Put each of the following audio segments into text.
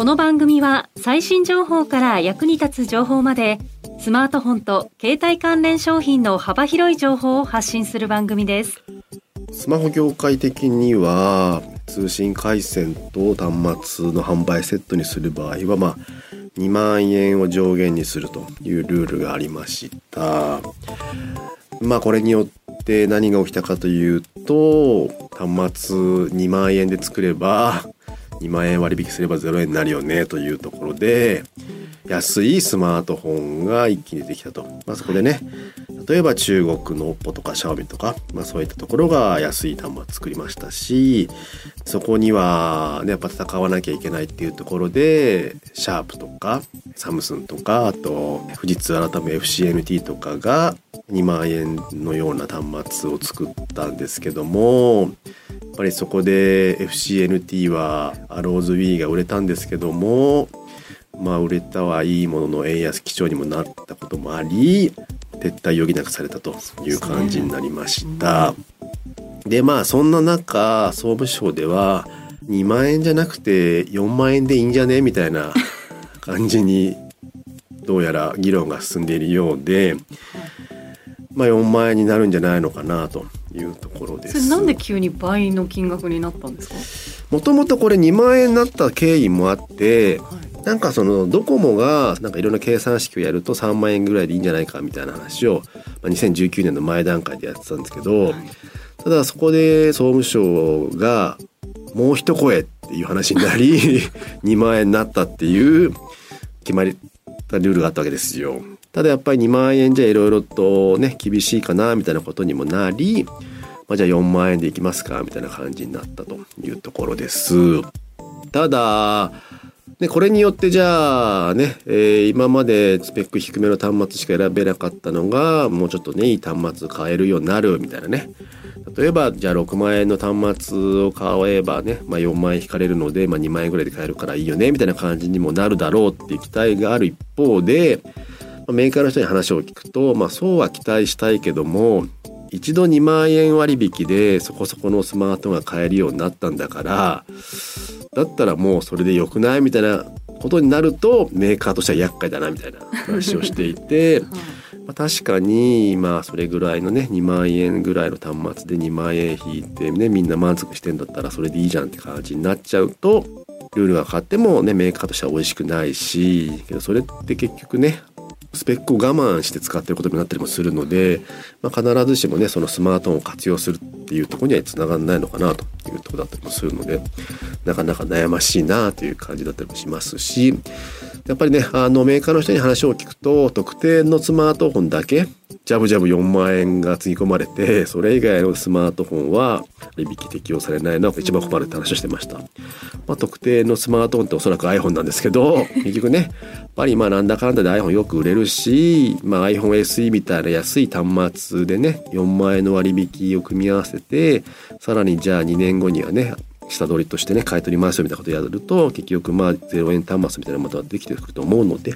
この番組は最新情報から役に立つ情報までスマートフォンと携帯関連商品の幅広い情報を発信する番組です。スマホ業界的には通信回線と端末の販売セットにする場合はまあ2万円を上限にするというルールがありました。まあこれによって何が起きたかというと端末2万円で作れば2万円割引すれば0円になるよねというところで安いスマートフォンが一気に出てきたと、まあ、そこでね例えば中国の OPPO とか Xiaomi とか、まあ、そういったところが安い端末作りましたしそこには、ね、やっぱ戦わなきゃいけないっていうところでシャープとかサムスンとかあと富士通改め FCNT とかが2万円のような端末を作ったんですけどもやっぱりそこで FCNT はアローズ Wii が売れたんですけどもまあ売れたはいいものの円安基調にもなったこともあり撤退余儀なくされたという感じになりました。でまあそんな中総務省では2万円じゃなくて4万円でいいんじゃねみたいな 感じにどうやら議論が進んでいるようで、まあ、4万円になるんじゃないのかなというところです。なんで急に倍の金額になったんですか？もともとこれ2万円になった経緯もあって、はいなんかそのドコモがなんかいろんな計算式をやると3万円ぐらいでいいんじゃないかみたいな話を、まあ、2019年の前段階でやってたんですけど、ただそこで総務省がもう一声っていう話になり 2万円になったっていう決まりたルールがあったわけですよ。ただやっぱり2万円じゃいろいろとね厳しいかなみたいなことにもなり、まあ、じゃあ4万円でいきますかみたいな感じになったというところです。ただで、これによってじゃあね、えー、今までスペック低めの端末しか選べなかったのが、もうちょっとね、いい端末買えるようになるみたいなね。例えば、じゃあ6万円の端末を買えばね、まあ4万円引かれるので、まあ2万円ぐらいで買えるからいいよね、みたいな感じにもなるだろうっていう期待がある一方で、メーカーの人に話を聞くと、まあそうは期待したいけども、一度2万円割引でそこそこのスマートが買えるようになったんだからだったらもうそれでよくないみたいなことになるとメーカーとしては厄介だなみたいな話をしていて、まあ、確かにまあそれぐらいのね2万円ぐらいの端末で2万円引いてねみんな満足してんだったらそれでいいじゃんって感じになっちゃうとルールが変わってもねメーカーとしては美味しくないしけどそれって結局ねスペックを我慢して使ってることになったりもするので、まあ、必ずしもねそのスマートフォンを活用するっていうとこにはつながんないのかなというとこだったりもするのでなかなか悩ましいなという感じだったりもしますしやっぱりねあのメーカーの人に話を聞くと特定のスマートフォンだけジャブジャブ4万円がつぎ込まれてそれ以外のスマートフォンは値引き適用されないのが一番困るって話をしてました、まあ、特定のスマートフォンっておそらく iPhone なんですけど 結局ねやっぱりまあなんだかんだで iPhone よく売れるし、まあ、iPhone SE みたいな安い端末でね4万円の割引を組み合わせてさらにじゃあ2年後にはね下取りとしてね買い取りますよみたいなことやると結局まあ0円端末みたいなものができてくると思うので、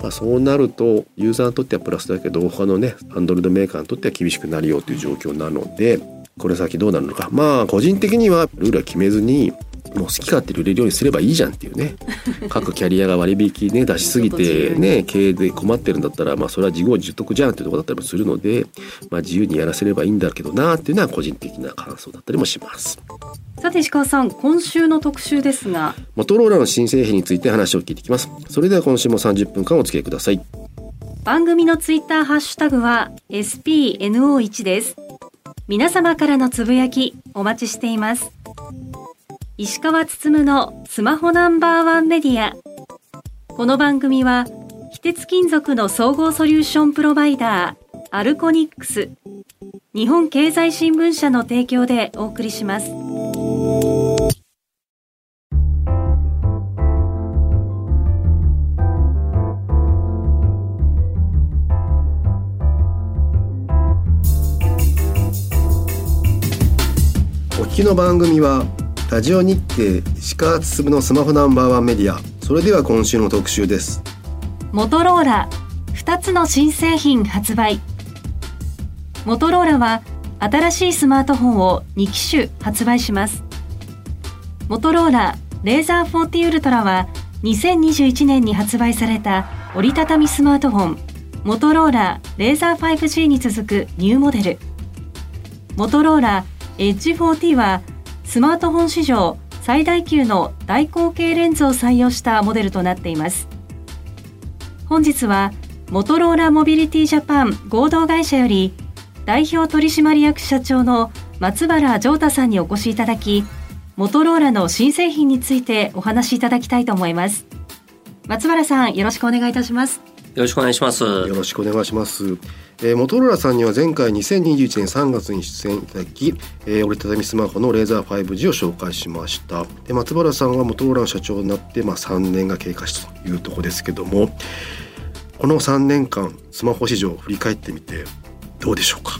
まあ、そうなるとユーザーにとってはプラスだけど他のねアンドロイドメーカーにとっては厳しくなるよという状況なのでこれ先どうなるのか。まあ個人的にはルールは決めずにもう好き勝手売れるようにすればいいじゃんっていうね。各キャリアが割引ね出しすぎてね経営で困ってるんだったらまあそれは自業自得じゃんっていうところだったりもするのでまあ自由にやらせればいいんだけどなっていうのは個人的な感想だったりもします。さて石川さん今週の特集ですが。モトローラの新製品について話を聞いていきます。それでは今週も30分間お付き合いください。番組のツイッターハッシュタグは SPNO1 です。皆様からのつぶやきお待ちしています石川つつむのスマホナンバーワンメディア。この番組は、非鉄金属の総合ソリューションプロバイダー、アルコニックス、日本経済新聞社の提供でお送りします。お聞きの番組はラジオ日経石川つつむのスマホナンバーワンメディア。それでは今週の特集です。モトローラ2つの新製品発売。モトローラは新しいスマートフォンを2機種発売します。モトローラレーザー40ウルトラは2021年に発売された折りたたみスマートフォン。モトローラレーザー 5G に続くニューモデル。モトローラエッジ40はスマートフォン史上最大級の大口径レンズを採用したモデルとなっています。本日はモトローラモビリティジャパン合同会社より代表取締役社長の松原城太さんにお越しいただきモトローラの新製品についてお話しいただきたいと思います。松原さんよろしくお願いいたします。よろしくお願いします。よろしくお願いします。えー、モトローラさんには前回2021年3月に出演いただき、えー、折りたたみスマホのレーザー 5G を紹介しました。で松原さんはモトローラの社長になってまあ3年が経過したというところですけども、この3年間スマホ市場を振り返ってみてどうでしょうか？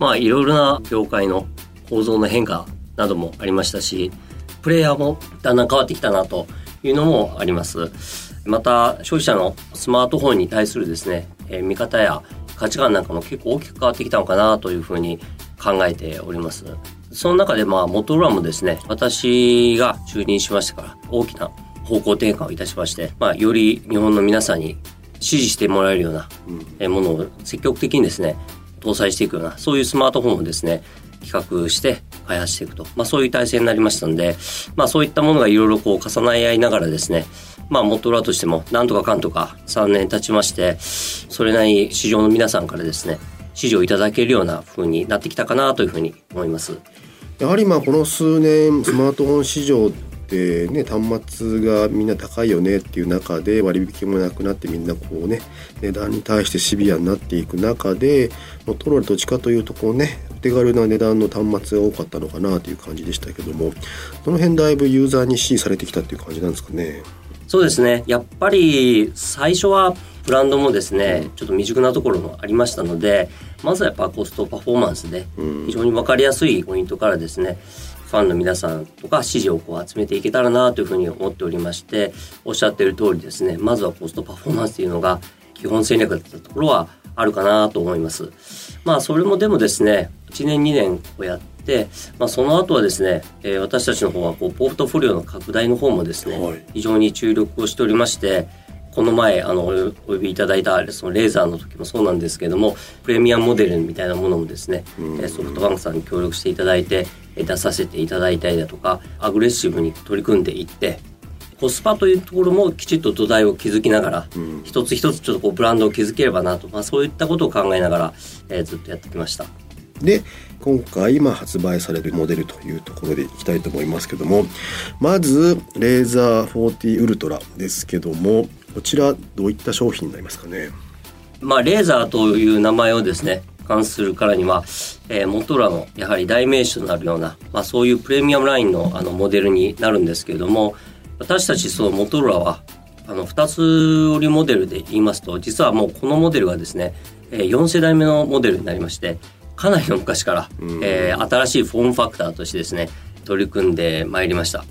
まあいろいろな業界の構造の変化などもありましたし、プレイヤーもだんだん変わってきたなというのもあります。また消費者のスマートフォンに対するですね、えー、見方や価値観なんかも結構大きく変わってきたのかなというふうに考えております。その中でまあモトローラもですね、私が就任しましてから大きな方向転換をいたしまして、まあより日本の皆さんに支持してもらえるようなものを積極的にですね、搭載していくような、そういうスマートフォンをですね、企画して開発していくと、まあそういう体制になりましたので、まあそういったものがいろいろこう重なり合いながらですね、まあ、モトロラとしても、なんとかかんとか3年経ちまして、それなりに市場の皆さんからですね、支持をいただけるような風になってきたかなというふうに思います。やはりまあこの数年スマートフォン市場っね端末がみんな高いよねっていう中で割引もなくなってみんなこうね値段に対してシビアになっていく中でモトローラどっちかというとこうねお手軽な値段の端末が多かったのかなという感じでしたけどもその辺だいぶユーザーに支持されてきたっていう感じなんですかね？そうですね。やっぱり最初はブランドもですね、ちょっと未熟なところもありましたので、まずはやっぱコストパフォーマンスで非常に分かりやすいポイントからですね、ファンの皆さんとか支持をこう集めていけたらなというふうに思っておりまして、おっしゃっている通りですね、まずはコストパフォーマンスというのが基本戦略だったところはあるかなと思います。まあそれもでもですね、1年2年をやっまあ、その後はですね、えー、私たちの方はこうポートフォリオの拡大の方もですね、はい、非常に注力をしておりましてこの前あのお呼びいただいたそのレーザーの時もそうなんですけどもプレミアムモデルみたいなものもですね、うん、ソフトバンクさんに協力していただいて出させていただいたりだとかアグレッシブに取り組んでいってコスパというところもきちっと土台を築きながら、うん、一つ一つちょっとこうブランドを築ければなと、まあ、そういったことを考えながら、えー、ずっとやってきました。で今回今発売されるモデルというところでいきたいと思いますけどもまずレーザー40ウルトラですけどもこちらどういった商品になりますかね？まあレーザーという名前をですね関するからには、えー、モトラのやはり代名詞となるような、まあ、そういうプレミアムラインのあのモデルになるんですけれども私たちそのモトロラはあの2つ売りモデルで言いますと実はもうこのモデルがですね4世代目のモデルになりましてかなりの昔から、えー、新しいフォームファクターとしてですね取り組んでまいりました。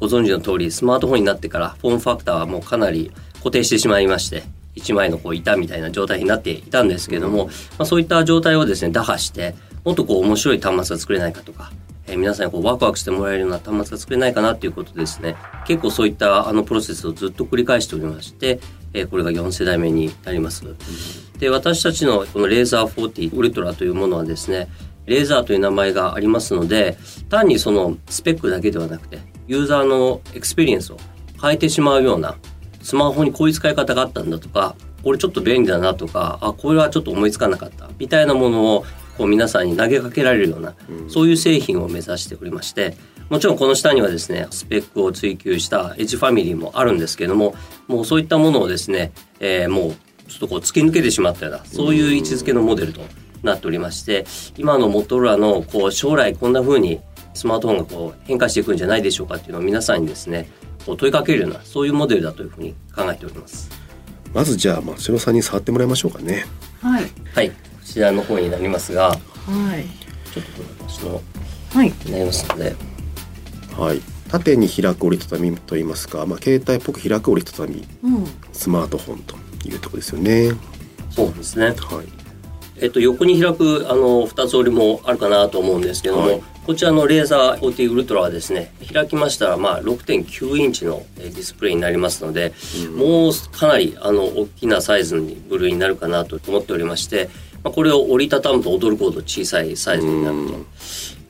ご存知の通りスマートフォンになってからフォームファクターはもうかなり固定してしまいまして一枚のこう板みたいな状態になっていたんですけれども、まあ、そういった状態をですね打破してもっとこう面白い端末が作れないかとか、えー、皆さんにこうワクワクしてもらえるような端末が作れないかなっていうことでですね結構そういったあのプロセスをずっと繰り返しておりまして、えー、これが4世代目になります。で私たちのこの razr 40 ultra というものはですね razr という名前がありますので単にそのスペックだけではなくてユーザーのエクスペリエンスを変えてしまうようなスマホにこういう使い方があったんだとかこれちょっと便利だなとかあこれはちょっと思いつかなかったみたいなものをこう皆さんに投げかけられるような、うん、そういう製品を目指しておりましてもちろんこの下にはですねスペックを追求したエッジファミリーもあるんですけどももうそういったものをですね、えー、もうちょっとこう突き抜けてしまったようなそういう位置づけのモデルとなっておりまして今のモトロラのこう将来こんな風にスマートフォンがこう変化していくんじゃないでしょうかっていうのを皆さんにですねこう問いかけるようなそういうモデルだというふうに考えております。まずじゃあ松代さんに触ってもらいましょうかね。はい。はい。こちらの方になりますがはい。ちょっと私のはい。になりますので、はい縦に開く折りたたみといいますか、まあ、携帯っぽく開く折りたたみうん。スマートフォンというところですよね。そうですね。はい。えっと、横に開くあの2つ折りもあるかなと思うんですけども、はい。こちらのレーザー40ウルトラはですね開きましたらまあ6.9インチのえーディスプレイになりますので、もうかなりあの大きなサイズに部類になるかなと思っておりまして、まあ、これを折りたたむと驚くほど小さいサイズになると。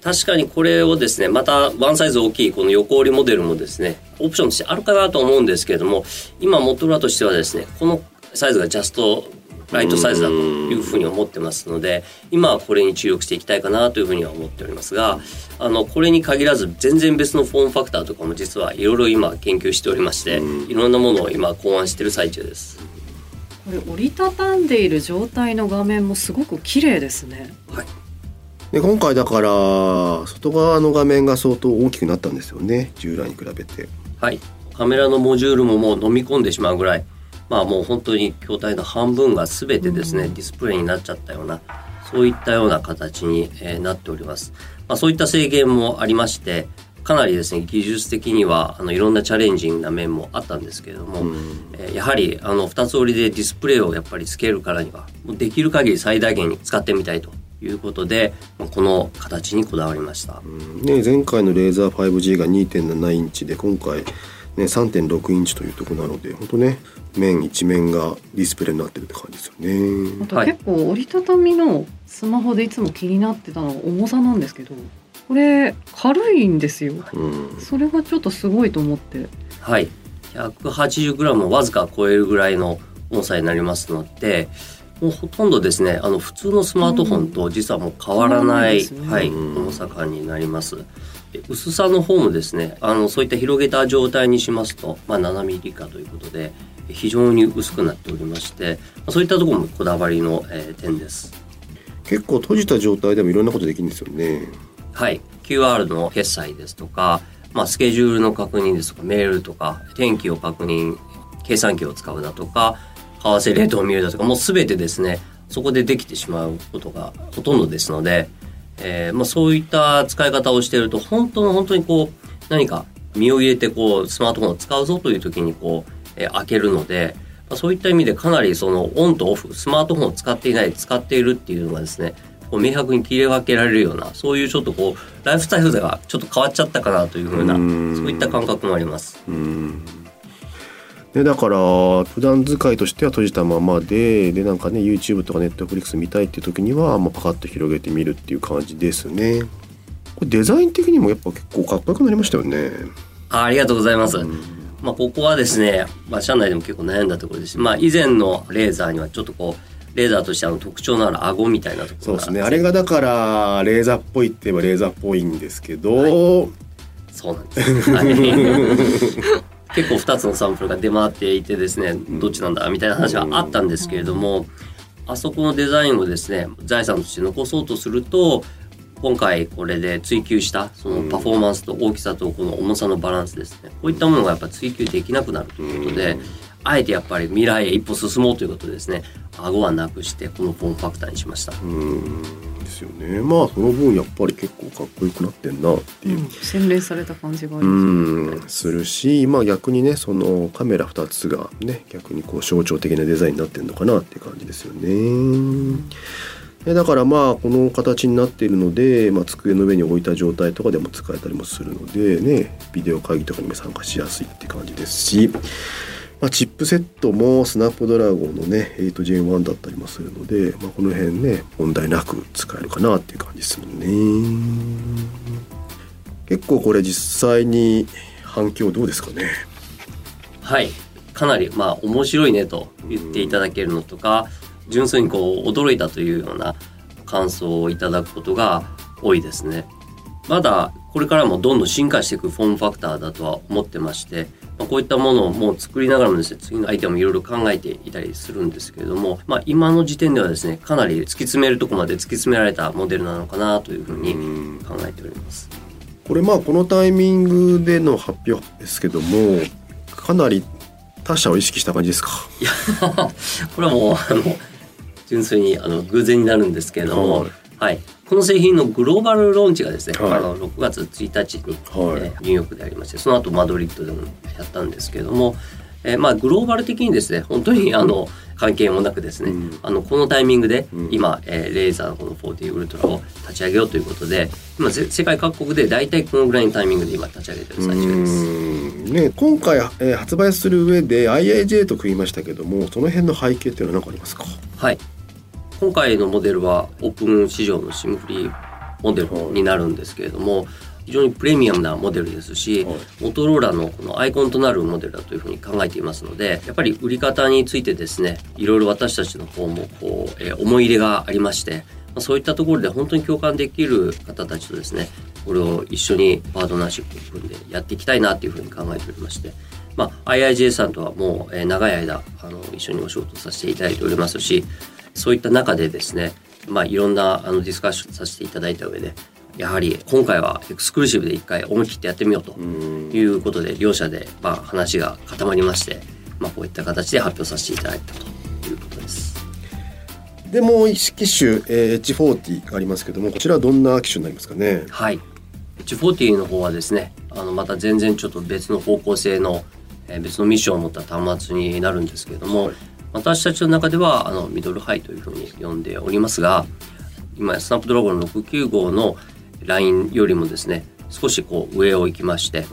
確かにこれをですねまたワンサイズ大きいこの横折りモデルもですねオプションとしてあるかなと思うんですけれども今モトロラとしてはですねこのサイズがジャストライトサイズだというふうに思ってますので今はこれに注力していきたいかなというふうには思っておりますがあのこれに限らず全然別のフォームファクターとかも実はいろいろ今研究しておりましていろんなものを今考案している最中です。これ折りたたんでいる状態の画面もすごく綺麗ですねで今回だから外側の画面が相当大きくなったんですよね。従来に比べて。はい、カメラのモジュールももう飲み込んでしまうぐらい、まあもう本当に筐体の半分が全てですね、ディスプレイになっちゃったような、そういったような形に、えーなっております。まあそういった制限もありまして、かなりですね、技術的にはあのいろんなチャレンジングな面もあったんですけれども、えーやはりあの2つ折りでディスプレイをやっぱりつけるからには、もうできる限り最大限に使ってみたいということで、まあこの形にこだわりました。ね、前回のレーザー 5G が2.7インチで今回、ね、3.6インチというところなので本当ね面一面がディスプレイになってるって感じですよあね。とはい結構折りたたみのスマホでいつも気になってたのは重さなんですけどこれ軽いんですようん、それがちょっとすごいと思ってはい。180g をわずか超えるぐらいの重さになりますので、もうほとんどですね、あの普通のスマートフォンと実はもう変わらない、変わらはい、重さ感になります。で薄さの方もですね、あのそういった広げた状態にしますと、まあ7ミリ以下ということで、非常に薄くなっておりまして、まあそういったところもこだわりの、えー点です。結構閉じた状態でもいろんなことできるんですよね。はい、QR の決済ですとか、まあ、スケジュールの確認ですとかメールとか天気を確認計算機を使うだとか為替レートを見るだとかもう全てですねそこでできてしまうことがほとんどですので、えーまあ、そういった使い方をしていると本当の本当にこう何か身を入れてこうスマートフォンを使うぞという時にこう、えー開けるので、まあ、そういった意味でかなりそのオンとオフスマートフォンを使っていない使っているっていうのがですねこう明白に切り分けられるようなそういうちょっとこうライフスタイルがちょっと変わっちゃったかなというふうなうんそういった感覚もあります。うんでだから普段使いとしては閉じたままででなんかね YouTube とか Netflix 見たいっていう時には、まあ、パカッと広げてみるっていう感じですね。これデザイン的にもやっぱ結構かっこよくなりましたよね。あありがとうございます。まあ、ここはですね、まあ、社内でも結構悩んだところですし、まあ、以前のレーザーにはちょっとこうレーザーとしてあの特徴のある顎みたいなところがそうですね。あれがだからレーザーっぽいって言えばレーザーっぽいんですけど、そうなんです。はい 結構2つのサンプルが出回っていてですねどっちなんだみたいな話はあったんですけれどもあそこのデザインをですね財産として残そうとすると今回これで追求したそのパフォーマンスと大きさとこの重さのバランスですね。こういったものがやっぱ追求できなくなるということであえてやっぱり未来へ一歩進もうということでですね顎はなくしてこのフォームファクターにしました。うんですよね。まあその分やっぱり結構かっこよくなってんなっていう。洗練された感じがありうますんするし、まあ逆にねそのカメラ2つがね逆にこう象徴的なデザインになってるのかなっていう感じですよね。でだからまあこの形になっているので、まあ、机の上に置いた状態とかでも使えたりもするのでねビデオ会議とかにも参加しやすいって感じですし、まあ、チップセットもスナップドラゴンのね 8Gen1 だったりもするので、まあ、この辺ね問題なく使えるかなっていう感じですもんね。結構これ実際に反響どうですかね？はい。かなりまあ面白いねと言っていただけるのとか純粋にこう驚いたというような感想をいただくことが多いですね。まだこれからもどんどん進化していくフォームファクターだとは思ってまして、まあ、こういったものをもう作りながらもですね次のアイテムもいろいろ考えていたりするんですけれども、まあ、今の時点ではですねかなり突き詰めるとこまで突き詰められたモデルなのかなというふうに考えております。これまあこのタイミングでの発表ですけどもかなり他社を意識した感じですか？いや これはもうあの純粋にあの偶然になるんですけれども、はいはい、この製品のグローバルローンチがですね、はい。あの6月1日に、はい。えーニューヨークでありましてその後マドリッドでもやったんですけれども、えーまあ、グローバル的にですね本当にあの関係もなくですね、うん。あのこのタイミングでうん。今、えーレーザーのこの40ウルトラを立ち上げようということで今ぜ世界各国で大体このぐらいのタイミングで今立ち上げてる最中です。うん。ね、今回、えー発売する上で IIJ と組みましたけどもその辺の背景っていうのは何かありますか？はい。今回のモデルはオープン市場の SIM フリーモデルになるんですけれども、非常にプレミアムなモデルですし、はい。モトローラのこのアイコンとなるモデルだというふうに考えていますので、やっぱり売り方についてですね、いろいろ私たちの方もこう、えー思い入れがありまして、まあそういったところで本当に共感できる方たちとですね、これを一緒にパートナーシップを組んでやっていきたいなというふうに考えておりまして、まあ、IIJ さんとはもう、えー長い間あの一緒にお仕事させていただいておりますしそういった中でですね、まあ、いろんなあのディスカッションさせていただいた上でやはり今回はエクスクルーシブで一回思い切ってやってみようとうんいうことで両者で、まあ、話が固まりまして、まあ、こういった形で発表させていただいたということです。でもう一機種、えー H40 がありますけどもこちらはどんな機種になりますかね？はい。H40 の方はですね、あのまた全然ちょっと別の方向性の、えー別のミッションを持った端末になるんですけれども、はい私たちの中ではあのミドルハイというふうに呼んでおりますが、今スナップドラゴン695のラインよりもですね、少しこう上を行きまして、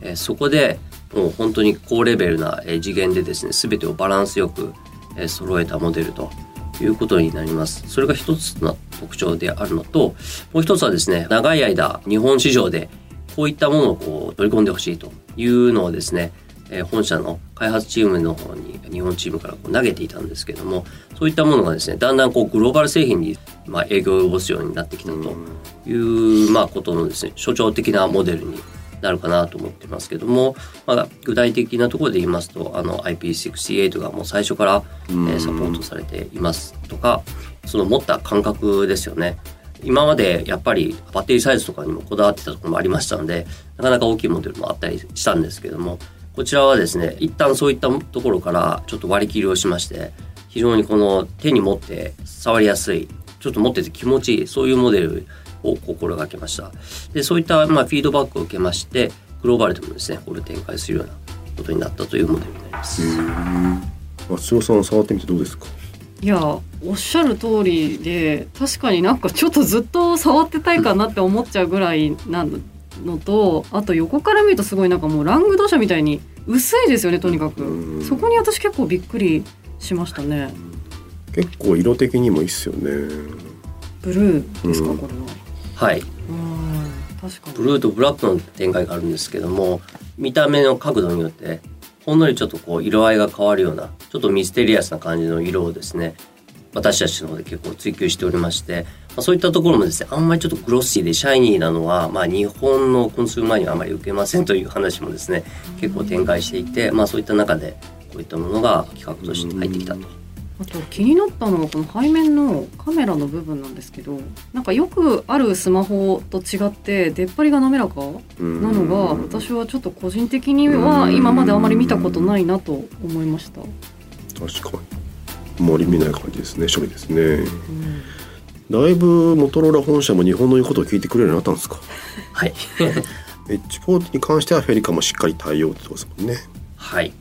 えーそこでもう本当に高レベルな次元でですね、全てをバランスよく揃えたモデルということになります。それが一つの特徴であるのと、もう一つはですね、長い間日本市場でこういったものをこう取り込んでほしいというのをですね、えー本社の開発チームの方に日本チームからこう投げていたんですけども、そういったものがですね、だんだんこうグローバル製品にまあ影響を及ぼすようになってきたというまあことのですね、象徴的なモデルになるかなと思ってますけども、まあ、具体的なところで言いますとあの IP68 がもう最初から、えーサポートされていますとかその持った感覚ですよね。今までやっぱりバッテリーサイズとかにもこだわってたところもありましたのでなかなか大きいモデルもあったりしたんですけどもこちらはですね一旦そういったところからちょっと割り切りをしまして非常にこの手に持って触りやすいちょっと持ってて気持ちいいそういうモデルを心がけました。でそういったまあフィードバックを受けましてグローバルでもですねこれを展開するようなことになったというモデルになります、松尾さん触ってみてどうですか？いやおっしゃる通りで確かになんかちょっとずっと触ってたいかなって思っちゃうぐらいなのとあと横から見るとすごいなんかもうラングドシャみたいに薄いですよねとにかうん。くそこに私結構びっくりしましたね。結構色的にもいいっすよね。ブルーですかうん。これは。はい。うん確かに。ブルーとブラックの展開があるんですけども見た目の角度によってほんのりちょっとこう色合いが変わるようなちょっとミステリアスな感じの色をですね私たちの方で結構追求しておりまして、まあ、そういったところもですねあんまりちょっとグロッシーでシャイニーなのは、まあ、日本のコンスーマーにはあまり受けませんという話もですね結構展開していて、まあ、そういった中でこういったものが企画として入ってきたと。あと気になったのがこの背面のカメラの部分なんですけどなんかよくあるスマホと違って出っ張りが滑らかうんなのが私はちょっと個人的には今まであまり見たことないなと思いました。確かに。あまり見ない感じですね処理ですねだいぶモトローラ本社も日本の言うことを聞いてくれるようになったんですか？はい。H40 に関してはフェリカもしっかり対応ってことですもんね。はい。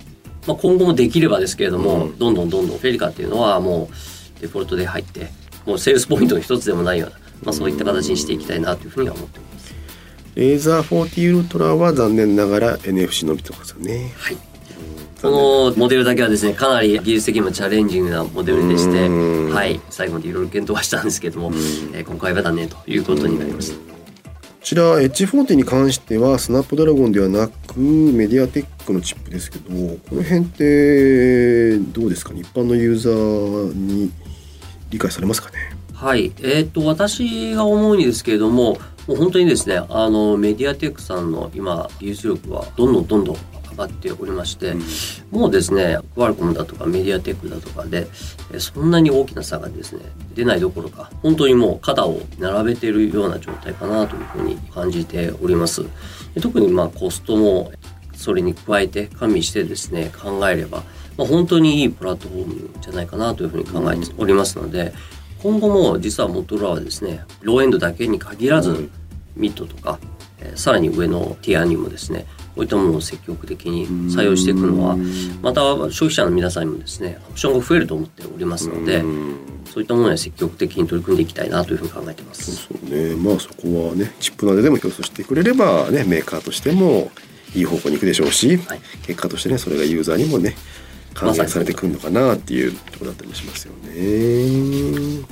まあ、今後もできればですけれども、うん。どんどんどんどんフェリカっていうのはもうデフォルトで入ってもうセールスポイントの一つでもないような、まあ、そういった形にしていきたいなというふうには思っております。レーザー40ウルトラは残念ながら NFC 伸びてますよね。はいこのモデルだけはですねかなり技術的にもチャレンジングなモデルでして、うん。はい、最後までいろいろ検討はしたんですけども、えー今回は断念ということになりました。こちら H40 に関してはスナップドラゴンではなくメディアテックのチップですけどこの辺ってどうですか？ね一般のユーザーに理解されますかね？はい、えー、と私が思うにですけれどももう本当にですねあのメディアテックさんの今技術力はどんどんどんどんっておりまして、もうですねクアルコムだとかメディアテックだとかでえそんなに大きな差がですね出ないどころか本当にもう肩を並べているような状態かなというふうに感じております。で特にまあコストもそれに加えて加味してですね考えれば、まあ、本当にいいプラットフォームじゃないかなというふうに考えておりますので、今後も実はモトローラはですねローエンドだけに限らず、はいミッドとか、えーさらに上のティアにもですねこういったものを積極的に採用していくのはまた消費者の皆さんにもですねオプションが増えると思っておりますのでうんそういったものに積極的に取り組んでいきたいなというふうに考えています。そうねまあそこはねチップなどでも競争してくれればねメーカーとしてもいい方向に行くでしょうし、はい結果としてねそれがユーザーにもね還元されてくるのかなっていうところだったりもしますよね。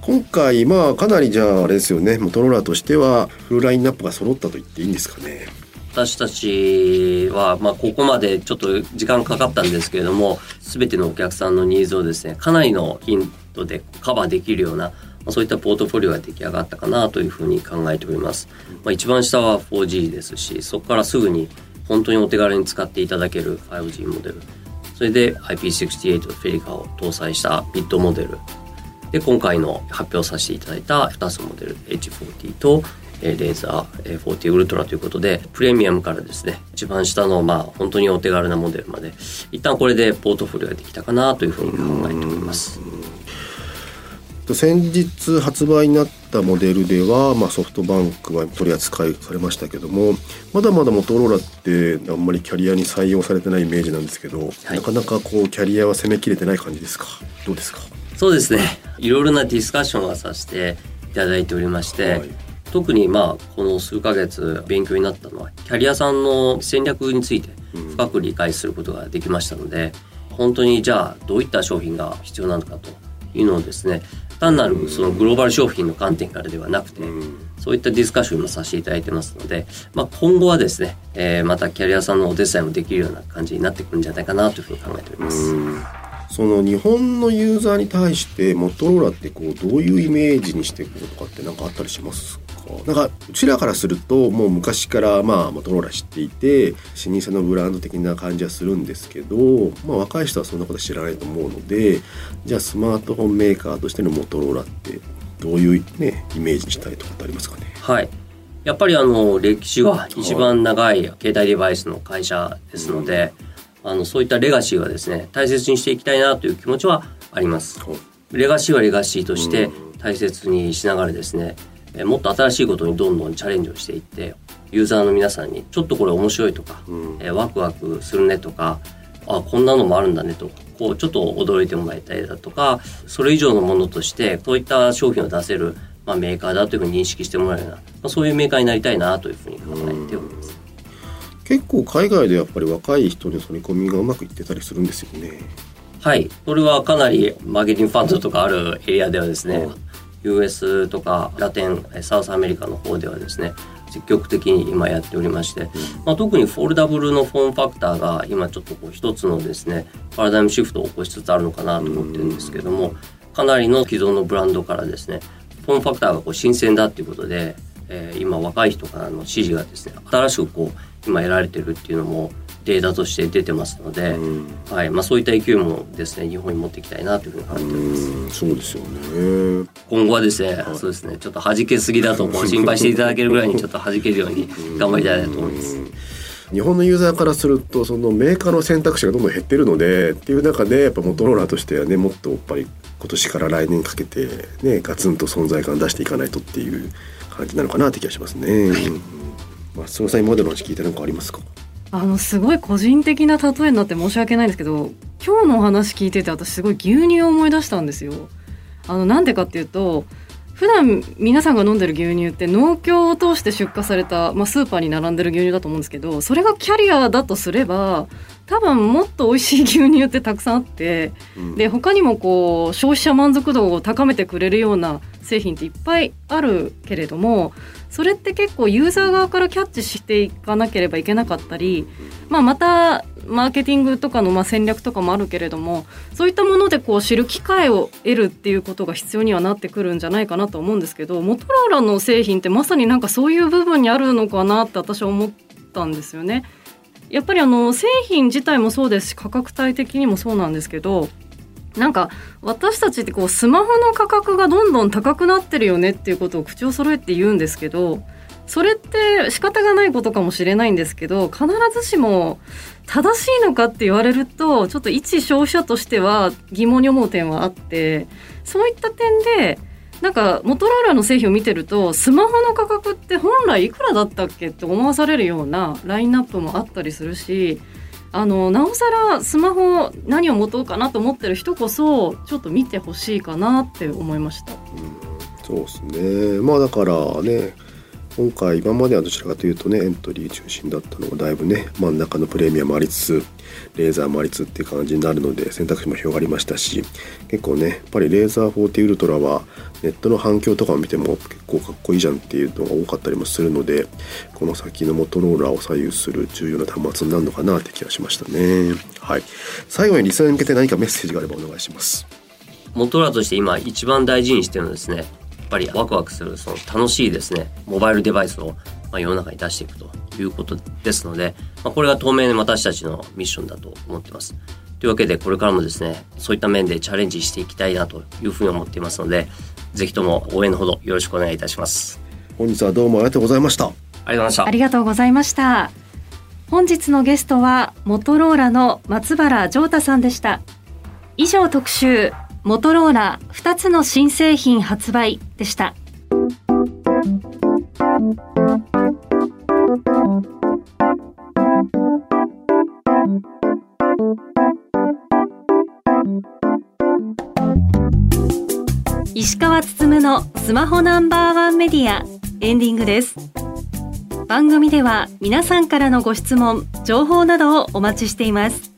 今回まあかなりじゃああれですよねモトローラとしてはフルラインナップが揃ったと言っていいんですかね。私たちは、まあ、ここまでちょっと時間かかったんですけれども全てのお客さんのニーズをですねかなりの頻度でカバーできるような、ま、そういったポートフォリオが出来上がったかなというふうに考えております、まあ、一番下は 4G ですしそこからすぐに本当にお手軽に使っていただける 5G モデル。それで IP68 フェリカを搭載したミッドモデル。で今回の発表させていただいた2つモデル H40 とレーザーえー40ウルトラということでプレミアムからですね一番下のまあ本当にお手軽なモデルまで一旦これでポートフォリオができたかなというふうに考えております。先日発売になったモデルでは、まあ、ソフトバンクは取り扱いされましたけどもまだまだモトローラってあんまりキャリアに採用されてないイメージなんですけど、はい。なかなかこうキャリアは攻めきれてない感じですか？どうですか？そうですね。いろいろなディスカッションをさせていただいておりまして、はい特にまあこの数ヶ月勉強になったのはキャリアさんの戦略について深く理解することができましたので本当にじゃあどういった商品が必要なのかというのをですね単なるそのグローバル商品の観点からではなくて、そういったディスカッションもさせていただいてますので、まあ、今後はですね、えーまたキャリアさんのお手伝いもできるような感じになってくるんじゃないかなというふうに考えております。その日本のユーザーに対してモトローラってこうどういうイメージにしていくのとかって何かあったりします？かなんかうちらからするともう昔からまあモトローラ知っていて老舗のブランド的な感じはするんですけど、まあ、若い人はそんなこと知らないと思うのでじゃあスマートフォンメーカーとしてのモトローラってどういうねイメージにしたいとかってありますかね？はい。やっぱりあの歴史が一番長い携帯デバイスの会社ですので、あのそういったレガシーはですね大切にしていきたいなという気持ちはあります。レガシーはレガシーとして大切にしながらですね、えもっと新しいことにどんどんチャレンジをしていってユーザーの皆さんにちょっとこれ面白いとか、えワクワクするねとかあこんなのもあるんだねとこうちょっと驚いてもらいたいだとかそれ以上のものとしてそういった商品を出せる、まあ、メーカーだというふうに認識してもらえるような、まあ、そういうメーカーになりたいなというふうに考えております。結構海外でやっぱり若い人の取り込みがうまくいってたりするんですよね。はい。これはかなりマーケティングファンドとかあるエリアではですね、US とかラテン、サウスアメリカの方ではですね、積極的に今やっておりまして、まあ、特に foldable の form factor が今ちょっとこう一つのですね、パラダイムシフトを起こしつつあるのかなと思ってるんですけども、かなりの既存のブランドからですね、 form factor がこう新鮮だっていうことで、えー今若い人からの支持がですね、新しくこう今得られてるっていうのもデータとして出てますので、はい。まあ、そういった勢いもですね日本に持っていきたいなというふうに考えております。うんそうですよね。今後はですね、そうですね、ちょっと弾けすぎだとこう心配していただけるぐらいにちょっと弾けるように頑張りたいなと思います。日本のユーザーからするとそのメーカーの選択肢がどんどん減ってるのでっていう中でやっぱモトローラとしてはねもっとやっぱり今年から来年かけてねガツンと存在感出していかないとっていう感じなのかなって気がしますね。うん。まあ、その際モデルの話聞いて何かありますか？あのすごい個人的な例えになって申し訳ないんですけど今日のお話聞いてて私すごい牛乳を思い出したんですよ。あのなんでかっていうと普段皆さんが飲んでる牛乳って農協を通して出荷された、まあ、スーパーに並んでる牛乳だと思うんですけどそれがキャリアだとすれば多分もっと美味しい牛乳ってたくさんあってで他にもこう消費者満足度を高めてくれるような製品っていっぱいあるけれどもそれって結構ユーザー側からキャッチしていかなければいけなかったり、まあ、またマーケティングとかのまあ戦略とかもあるけれどもそういったものでこう知る機会を得るっていうことが必要にはなってくるんじゃないかなと思うんですけどモトローラの製品ってまさになんかそういう部分にあるのかなって私は思ったんですよね。やっぱりあの製品自体もそうですし価格帯的にもそうなんですけどなんか私たちってこうスマホの価格がどんどん高くなってるよねっていうことを口を揃えて言うんですけどそれって仕方がないことかもしれないんですけど必ずしも正しいのかって言われるとちょっと一消費者としては疑問に思う点はあってそういった点でなんかモトローラの製品を見てるとスマホの価格って本来いくらだったっけって思わされるようなラインナップもあったりするしあのなおさらスマホ何を持とうかなと思ってる人こそちょっと見てほしいかなって思いました。そうですねまあだからね今回今まではどちらかというとねエントリー中心だったのがだいぶね真ん中のプレミアもありつつレーザーもありつつっていう感じになるので選択肢も広がりましたし結構ねやっぱりレーザー40ウルトラはネットの反響とかを見ても結構かっこいいじゃんっていうのが多かったりもするのでこの先のモトローラを左右する重要な端末になるのかなって気がしましたね。はい。最後にリスナーに向けて何かメッセージがあればお願いします。モトローラとして今一番大事にしてるのですねぱりワクワクするその楽しいですねモバイルデバイスをまあ世の中に出していくということですので、まあ、これが当面私たちのミッションだと思ってます。というわけでこれからもですねそういった面でチャレンジしていきたいなというふうに思っていますのでぜひとも応援のほどよろしくお願いいたします。本日はどうもありがとうございましたありがとうございましたあ。りがとうございました本日のゲストはモトローラの松原城太さんでした以上特集モトローラ2つの新製品発売でした。石川つつむのスマホナンバーワンメディアエンディングです。番組では皆さんからのご質問情報などをお待ちしています。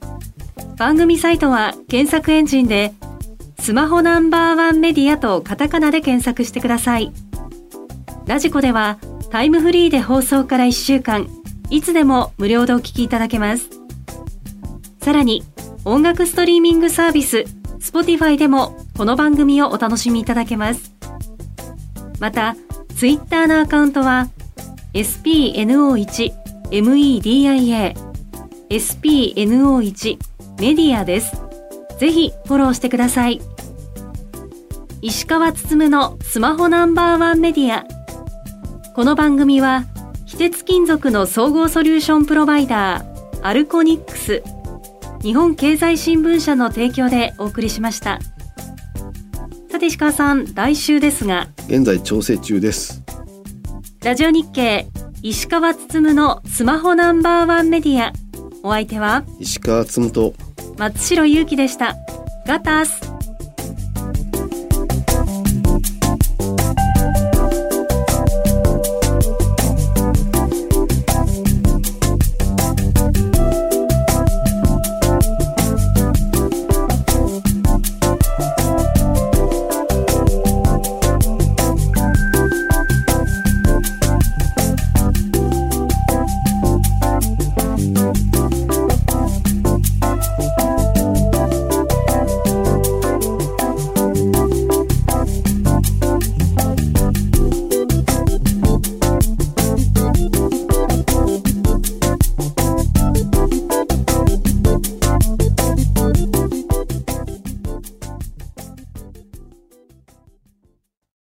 番組サイトは検索エンジンでスマホナンバーワンメディアとカタカナで検索してください。ラジコではタイムフリーで放送から1週間。いつでも無料でお聞きいただけます。さらに音楽ストリーミングサービス Spotify でもこの番組をお楽しみいただけます。また Twitter のアカウントは spno1media spno1 メディアです。ぜひフォローしてください。石川つつむのスマホナンバーワンメディア。この番組は非鉄金属の総合ソリューションプロバイダーアルコニックス日本経済新聞社の提供でお送りしました。さて石川さん来週ですが。現在調整中です。ラジオ日経石川つつむのスマホナンバーワンメディア。お相手は？石川つむと。松代ゆうきでした。ガタス